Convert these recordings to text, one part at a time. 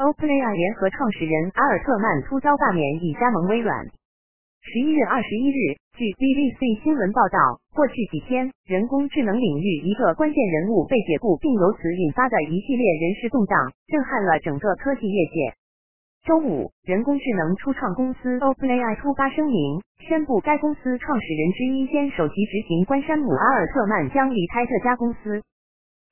OpenAI 联合创始人阿尔特曼突遭罢免，已加盟微软。十一月二十一日，据 BBC 新闻报道，过去几天，人工智能领域一个关键人物被解雇，并由此引发的一系列人事动荡，震撼了整个科技业界。周五，人工智能初创公司 OpenAI 突发声明，宣布该公司创始人之一兼首席执行官山姆阿尔特曼将离开这家公司。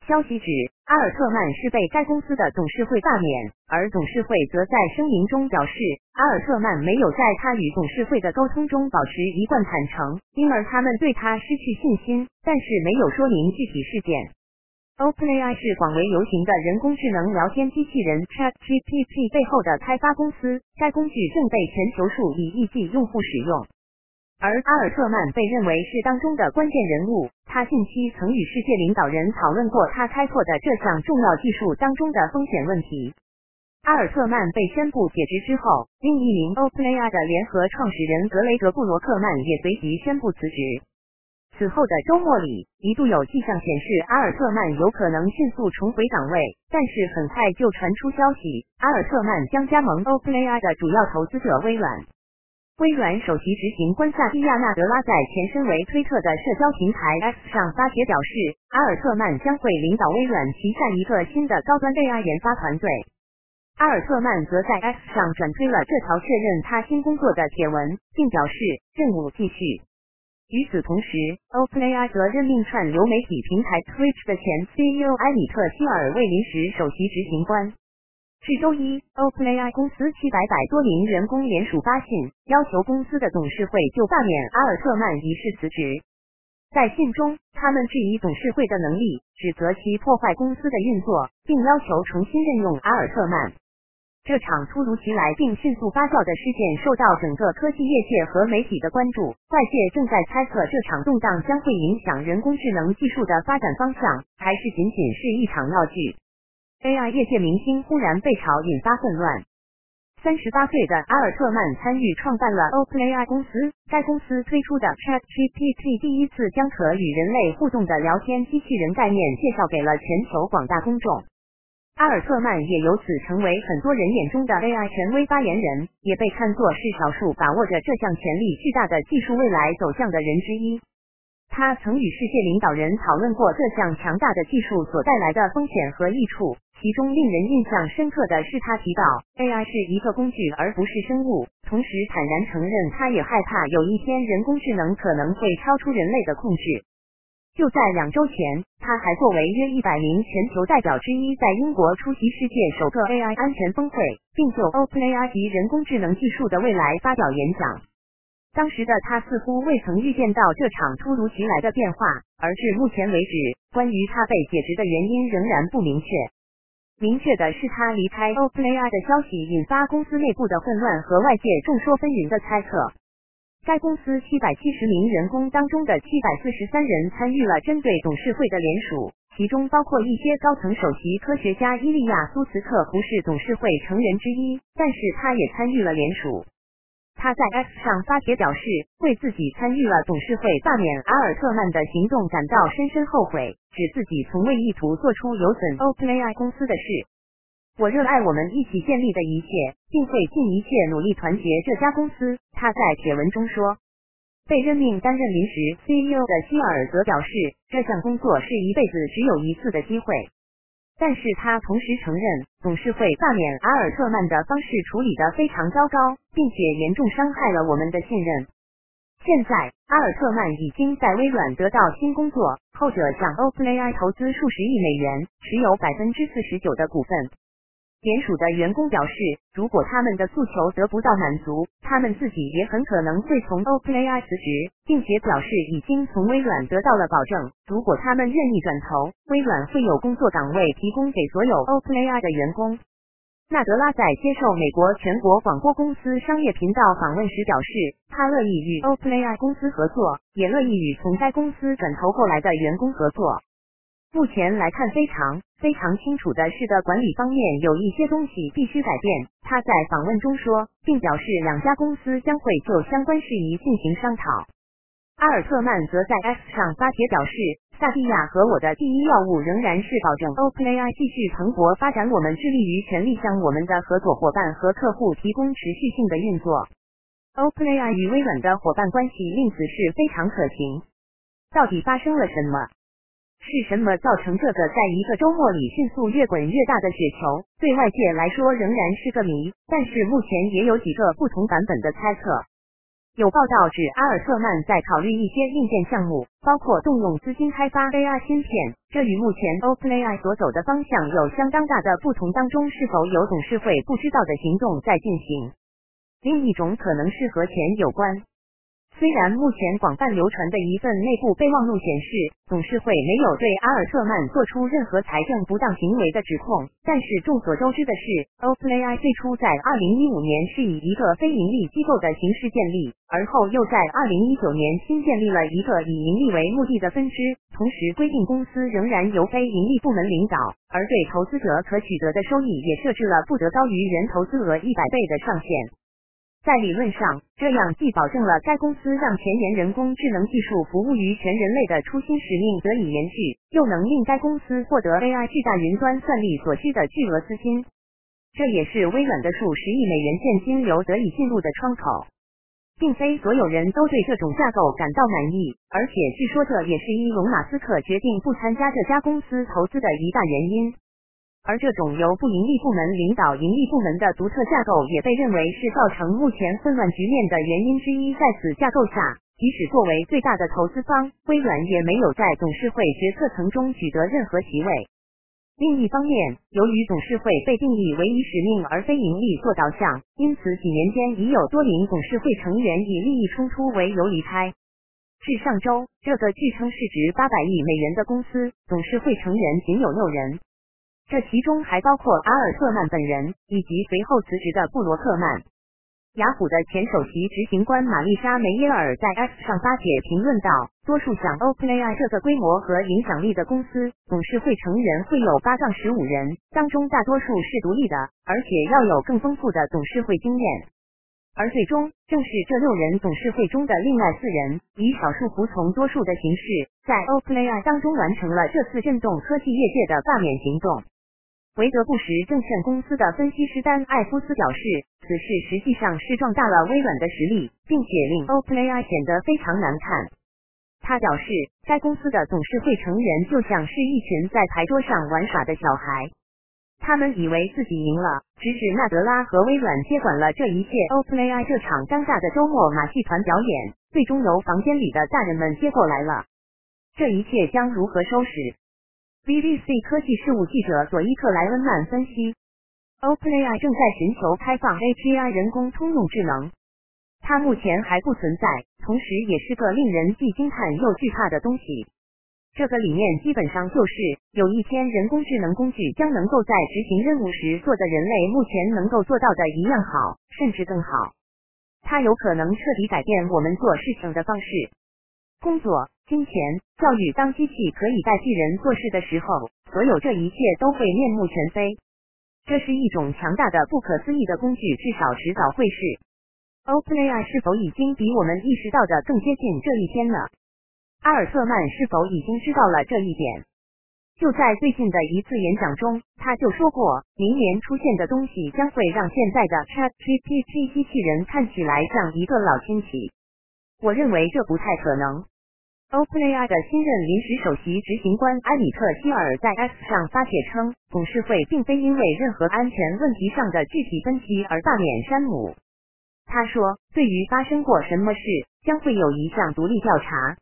消息指，阿尔特曼是被该公司的董事会罢免，而董事会则在声明中表示，阿尔特曼没有在他与董事会的沟通中保持一贯坦诚，因而他们对他失去信心，但是没有说明具体事件。OpenAI 是广为流行的人工智能聊天机器人 ChatGPT 背后的开发公司，该工具正被全球数以亿计用户使用。而阿尔特曼被认为是当中的关键人物，他近期曾与世界领导人讨论过他开拓的这项重要技术当中的风险问题。阿尔特曼被宣布解职之后，另一名 OpenAI 的联合创始人格雷格布罗克曼也随即宣布辞职。此后的周末里，一度有迹象显示阿尔特曼有可能迅速重回岗位，但是很快就传出消息，阿尔特曼将加盟 OpenAI 的主要投资者微软。微软首席执行官萨蒂亚纳德拉在前身为推特的社交平台 X 上发帖表示，阿尔特曼将会领导微软旗下一个新的高端 AI 研发团队。阿尔特曼则在 X 上转推了这条确认他新工作的帖文，并表示任务继续。与此同时，OpenAI 则任命串流媒体平台 Twitch 的前 CEO 埃米特希尔为临时首席执行官。至周一，OpenAI 公司七百百多名员工联署发信，要求公司的董事会就罢免阿尔特曼一事辞职。在信中，他们质疑董事会的能力，指责其破坏公司的运作，并要求重新任用阿尔特曼。这场突如其来并迅速发酵的事件受到整个科技业界和媒体的关注，外界正在猜测这场动荡将会影响人工智能技术的发展方向，还是仅仅是一场闹剧。AI 业界明星忽然被炒，引发混乱。三十八岁的阿尔特曼参与创办了 OpenAI 公司，该公司推出的 ChatGPT 第一次将可与人类互动的聊天机器人概念介绍给了全球广大公众。阿尔特曼也由此成为很多人眼中的 AI 权威发言人，也被看作是少数把握着这项潜力巨大的技术未来走向的人之一。他曾与世界领导人讨论过这项强大的技术所带来的风险和益处，其中令人印象深刻的是他提到 AI 是一个工具而不是生物，同时坦然承认他也害怕有一天人工智能可能会超出人类的控制。就在两周前，他还作为约一百名全球代表之一，在英国出席世界首个 AI 安全峰会，并就 OpenAI 及人工智能技术的未来发表演讲。当时的他似乎未曾预见到这场突如其来的变化，而至目前为止，关于他被解职的原因仍然不明确。明确的是，他离开 OpenAI 的消息引发公司内部的混乱和外界众说纷纭的猜测。该公司七百七十名员工当中的七百四十三人参与了针对董事会的联署，其中包括一些高层首席科学家伊利亚苏茨克不是董事会成员之一，但是他也参与了联署。他在 X 上发帖表示，为自己参与了董事会罢免阿尔特曼的行动感到深深后悔，指自己从未意图做出有损 OpenAI 公司的事。我热爱我们一起建立的一切，并会尽一切努力团结这家公司。他在帖文中说，被任命担任临时 CEO 的希尔则表示，这项工作是一辈子只有一次的机会。但是他同时承认，董事会罢免阿尔特曼的方式处理得非常糟糕，并且严重伤害了我们的信任。现在，阿尔特曼已经在微软得到新工作，后者向 OpenAI 投资数十亿美元，持有百分之四十九的股份。联署的员工表示，如果他们的诉求得不到满足，他们自己也很可能会从 OpenAI 辞职，并且表示已经从微软得到了保证，如果他们愿意转投，微软会有工作岗位提供给所有 OpenAI 的员工。纳德拉在接受美国全国广播公司商业频道访问时表示，他乐意与 OpenAI 公司合作，也乐意与从该公司转投过来的员工合作。目前来看，非常非常清楚的是，的管理方面有一些东西必须改变。他在访问中说，并表示两家公司将会就相关事宜进行商讨。阿尔特曼则在 X 上发帖表示：“萨蒂亚和我的第一要务仍然是保证 OpenAI 继续蓬勃发展，我们致力于全力向我们的合作伙伴和客户提供持续性的运作。OpenAI 与微软的伙伴关系令此事非常可行。到底发生了什么？是什么造成这个在一个周末里迅速越滚越大的雪球？对外界来说仍然是个谜，但是目前也有几个不同版本的猜测。”有报道指，阿尔特曼在考虑一些硬件项目，包括动用资金开发 AR 芯片，这与目前 OpenAI 所走的方向有相当大的不同。当中是否有董事会不知道的行动在进行？另一种可能是和钱有关。虽然目前广泛流传的一份内部备忘录显示，董事会没有对阿尔特曼做出任何财政不当行为的指控，但是众所周知的是，OpenAI 最初在2015年是以一个非盈利机构的形式建立，而后又在2019年新建立了一个以盈利为目的的分支，同时规定公司仍然由非盈利部门领导，而对投资者可取得的收益也设置了不得高于原投资额一百倍的上限。在理论上，这样既保证了该公司让前沿人工智能技术服务于全人类的初心使命得以延续，又能令该公司获得 AI 巨大云端算力所需的巨额资金。这也是微软的数十亿美元现金流得以进入的窗口。并非所有人都对这种架构感到满意，而且据说这也是伊隆马斯克决定不参加这家公司投资的一大原因。而这种由不盈利部门领导盈利部门的独特架构，也被认为是造成目前混乱局面的原因之一。在此架构下，即使作为最大的投资方，微软也没有在董事会决策层中取得任何席位。另一方面，由于董事会被定义为以使命而非盈利做导向，因此几年间已有多名董事会成员以利益冲突为由离开。至上周，这个据称市值八百亿美元的公司董事会成员仅有六人。这其中还包括阿尔特曼本人，以及随后辞职的布罗克曼。雅虎的前首席执行官玛丽莎梅耶尔在 X 上发帖评论道：“多数像 OpenAI 这个规模和影响力的公司，董事会成员会有八到十五人，当中大多数是独立的，而且要有更丰富的董事会经验。而最终，正是这六人董事会中的另外四人，以少数服从多数的形式，在 OpenAI 当中完成了这次震动科技业界的罢免行动。”韦德布什证券公司的分析师丹艾夫斯表示，此事实际上是壮大了微软的实力，并且令 OpenAI 显得非常难看。他表示，该公司的董事会成员就像是一群在牌桌上玩耍的小孩，他们以为自己赢了，直至纳德拉和微软接管了这一切。OpenAI 这场尴尬的周末马戏团表演，最终由房间里的大人们接过来了。这一切将如何收拾？BBC 科技事务记者佐伊特莱恩曼分析，OpenAI 正在寻求开放 AGI 人工通用智能，它目前还不存在，同时也是个令人既惊叹又惧怕的东西。这个理念基本上就是，有一天人工智能工具将能够在执行任务时做的人类目前能够做到的一样好，甚至更好。它有可能彻底改变我们做事情的方式。工作、金钱、教育，当机器可以代替人做事的时候，所有这一切都会面目全非。这是一种强大的、不可思议的工具，至少迟早会是。OpenAI 是否已经比我们意识到的更接近这一天呢？阿尔特曼是否已经知道了这一点？就在最近的一次演讲中，他就说过，明年出现的东西将会让现在的 ChatGPT 机器人看起来像一个老亲戚。我认为这不太可能。OpenAI 的新任临时首席执行官埃里克希尔在 X 上发帖称，董事会并非因为任何安全问题上的具体分歧而罢免山姆。他说，对于发生过什么事，将会有一项独立调查。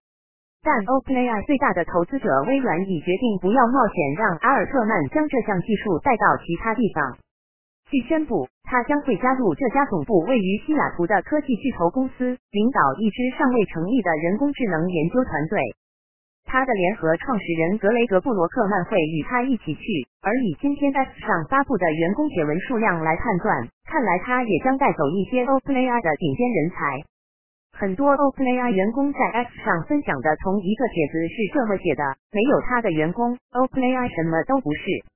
但 OpenAI 最大的投资者微软已决定不要冒险让阿尔特曼将这项技术带到其他地方。据宣布，他将会加入这家总部位于西雅图的科技巨头公司，领导一支尚未成立的人工智能研究团队。他的联合创始人格雷格布罗克曼会与他一起去，而以今天 X 上发布的员工帖文数量来判断，看来他也将带走一些 OpenAI 的顶尖人才。很多 OpenAI 员工在 X 上分享的同一个帖子是这么写的：没有他的员工，OpenAI 什么都不是。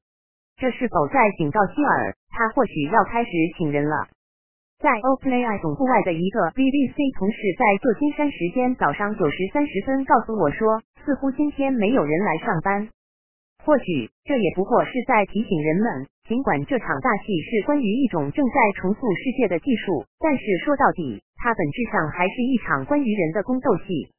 这是否在警告希尔，他或许要开始请人了？在 OpenAI 总部外的一个 BBC 同事在旧金山时间早上九时三十分告诉我说，似乎今天没有人来上班。或许这也不过是在提醒人们，尽管这场大戏是关于一种正在重塑世界的技术，但是说到底，它本质上还是一场关于人的宫斗戏。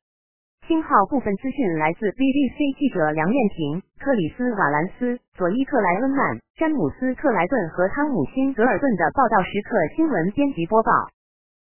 星号部分资讯来自 BBC 记者梁燕婷、克里斯·瓦兰斯、佐伊·克莱恩曼、詹姆斯·克莱顿和汤姆辛·格尔顿的报道。时刻新闻编辑播报。